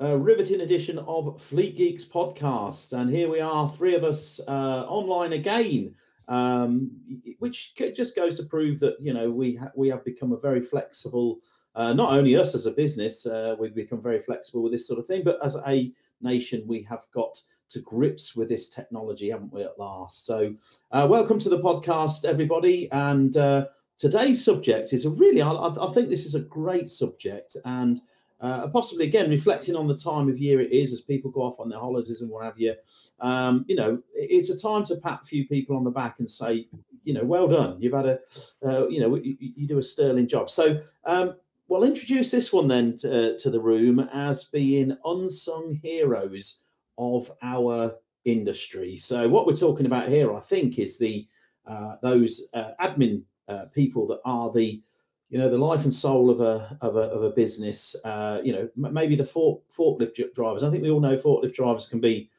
uh, riveting edition of Fleet Geeks podcast. And here we are, three of us uh, online again, um, which just goes to prove that you know we ha- we have become a very flexible. Uh, not only us as a business, uh, we've become very flexible with this sort of thing, but as a nation, we have got to grips with this technology, haven't we, at last? So, uh, welcome to the podcast, everybody. And uh, today's subject is a really, I, I think this is a great subject. And uh, possibly again reflecting on the time of year it is as people go off on their holidays and what have you. Um, you know, it's a time to pat a few people on the back and say, you know, well done. You've had a, uh, you know, you, you, do a sterling job. So, um, we'll introduce this one then to, uh, to the room as being unsung heroes of our industry. So, what we're talking about here, I think, is the uh, those uh, admin uh, people that are the you know the life and soul of a of a, of a business uh, you know maybe the fork, forklift drivers. I think we all know forklift drivers can be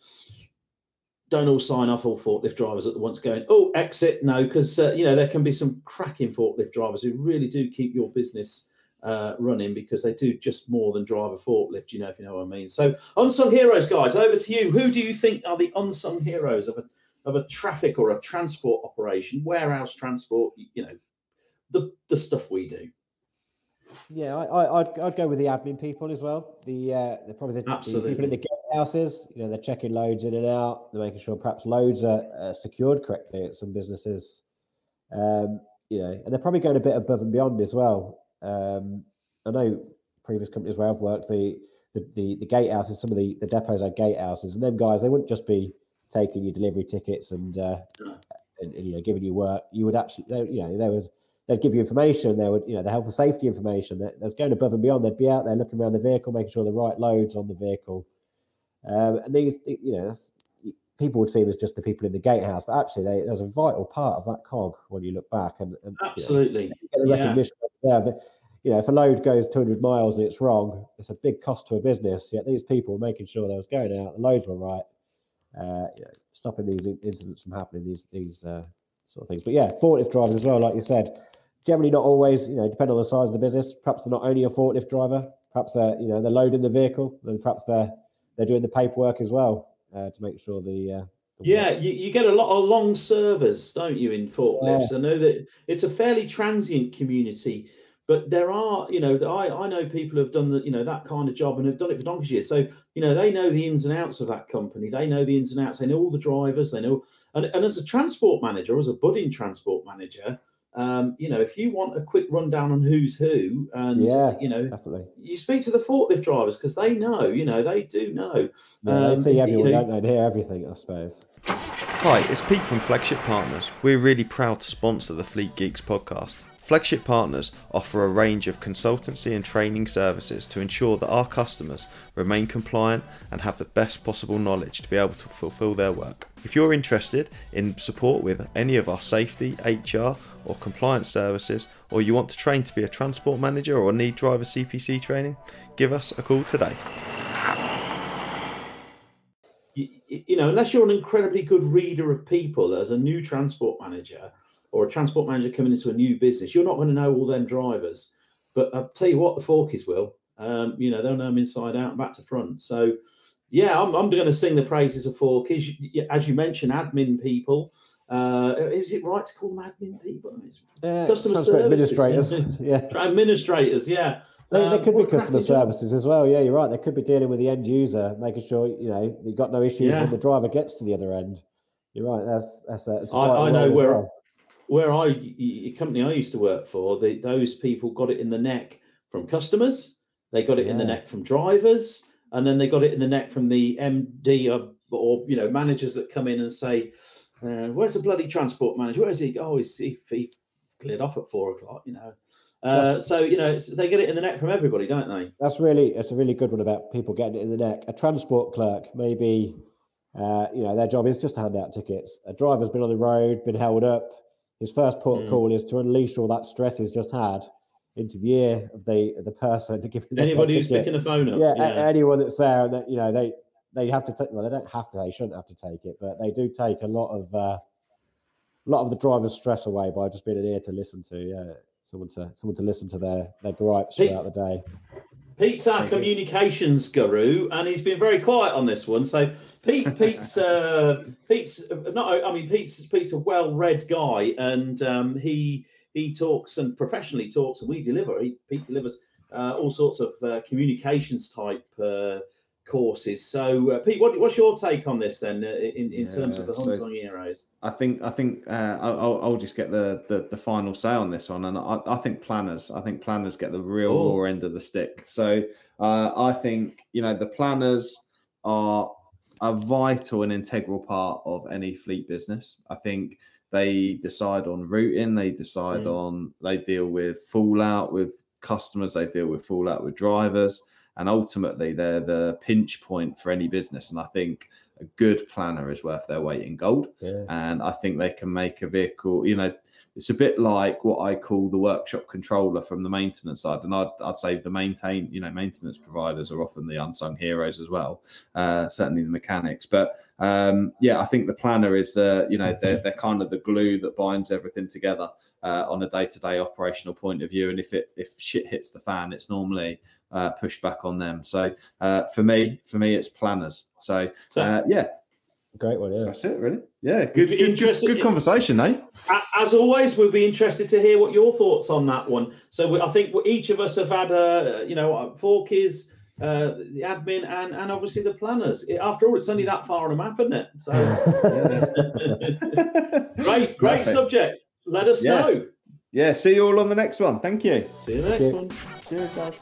don't all sign off all forklift drivers at the once going oh exit. No because uh, you know there can be some cracking forklift drivers who really do keep your business uh, running because they do just more than drive a forklift you know if you know what i mean. So unsung heroes guys over to you. Who do you think are the unsung heroes of a of a traffic or a transport operation? Warehouse transport you know the the stuff. Yeah, I, would I'd go with the admin people as well. The uh, they're probably the, the people in the houses. You know, they're checking loads in and out. They're making sure perhaps loads are uh, secured correctly at some businesses. Um, you know, and they're probably going a bit above and beyond as well. Um, I know previous companies where I've worked, the the, the, the gatehouses, some of the, the depots are gatehouses, and them guys, they wouldn't just be taking your delivery tickets and, uh, and, and, you know giving you work. You would actually, you know, there was they'd give you information. They would, you know, the health and safety information. That that's going above and beyond. They'd be out there looking around the vehicle, making sure the right loads on the vehicle. Um, and these, you know, people would see them as just the people in the gatehouse, but actually, they, there's a vital part of that cog when you look back. And, and absolutely, you know, the recognition yeah. there that you know, if a load goes 200 miles and it's wrong, it's a big cost to a business. Yet these people were making sure they was going out, the loads were right, uh, you know, stopping these incidents from happening, these these uh, sort of things. But yeah, forklift drivers as well, like you said, generally not always, you know, depend on the size of the business. Perhaps they're not only a forklift driver, perhaps they're, you know, they're loading the vehicle, and perhaps they're they're doing the paperwork as well uh, to make sure the. Uh, the yeah, you, you, get a lot of long servers, don't you, in forklifts? Yeah. I know that it's a fairly transient community, but there are, you know, I, I know people who have done the, you know, that kind of job and have done it for donkey's years. So, you know, they know the ins and outs of that company. They know the ins and outs. They know all the drivers. They know, and, and as a transport manager, as a budding transport manager, um, you know, if you want a quick rundown on who's who, and yeah, you know, definitely, you speak to the forklift drivers because they know, you know, they do know. Yeah, um, they see everyone, you know, don't they? They hear everything, I suppose. Hi, it's Pete from Flagship Partners. We're really proud to sponsor the Fleet Geeks podcast. Flagship Partners offer a range of consultancy and training services to ensure that our customers remain compliant and have the best possible knowledge to be able to fulfill their work. If you're interested in support with any of our safety, HR, or compliance services, or you want to train to be a transport manager or need driver CPC training, give us a call today. You, you know, unless you're an incredibly good reader of people as a new transport manager, or a transport manager coming into a new business, you're not going to know all them drivers. But I'll tell you what, the Forkies will. Um, you know, they'll know them inside out and back to front. So, yeah, I'm, I'm going to sing the praises of Forkies. As you mentioned, admin people. Uh, is it right to call them admin people? Yeah, customer services. Administrators. Yeah. administrators, yeah. They, um, could be customer services as well. Yeah, you're right. They could be dealing with the end user, making sure you know you've got no issues yeah. when the driver gets to the other end. You're right. That's that's. A, that's I, I know where well where I company I used to work for, the, those people got it in the neck from customers, they got it yeah. in the neck from drivers, and then they got it in the neck from the MD or, or you know managers that come in and say, uh, "Where's the bloody transport manager? Where is he? Oh, he's he, he cleared off at four o'clock." You know. Uh, so you know they get it in the neck from everybody, don't they? That's really it's a really good one about people getting it in the neck. A transport clerk maybe Uh, you know, their job is just to hand out tickets. A driver's been on the road, been held up. His first port mm. call is to unleash all that stress he's just had into the ear of the the person to give anybody who's picking the phone up. Yeah, yeah. anyone that's there, that you know they they have to take. Well, they don't have to. They shouldn't have to take it, but they do take a lot of uh, a lot of the driver's stress away by just being an ear to listen to. Yeah, someone to someone to listen to their their gripes Pete, throughout the day. Pete's our Thank communications you. guru, and he's been very quiet on this one. So Pete, Pete's, uh, Pete's not. I mean, Pete's Pete's a well-read guy, and um, he he talks and professionally talks, and we deliver. He, Pete delivers uh, all sorts of uh, communications type uh, courses. So, uh, Pete, what, what's your take on this then, uh, in, in yeah, terms of the Hong Kong Heroes? I think I think uh, I'll, I'll, just get the, the, the final say on this one, and I, I think planners. I think planners get the real oh. raw end of the stick. So, I think you know the planners are a vital and integral part of any fleet business. I think they decide on routing, they decide mm. on, they deal with fallout with customers, they deal with fallout with drivers, and ultimately they're the pinch point for any business. And I think a good planner is worth their weight in gold. Yeah. And I think they can make a vehicle, you know, it's a bit like what I call the workshop controller from the maintenance side. And I'd, I'd say the maintain, you know, maintenance providers are often the unsung heroes as well, uh, certainly the mechanics. But um, yeah, I think the planner is the, you know, they're, they're kind of the glue that binds everything together uh, on a day to day operational point of view. And if it, if shit hits the fan, it's normally uh, pushed back on them. So uh, for me, for me, it's planners. So uh, yeah, Great one, yeah. That's it, really. Yeah, good, good, good, good, conversation, eh? As always, we'll be interested to hear what your thoughts on that one. So I think each of us have had, a, you know, uh, Forkies, uh, the admin, and and obviously the planners. After all, it's only that far on a map, isn't it? So, great, great Perfect. subject. Let us yes. know. Yeah, see you all on the next one. Thank you. See you next one. Cheers, guys.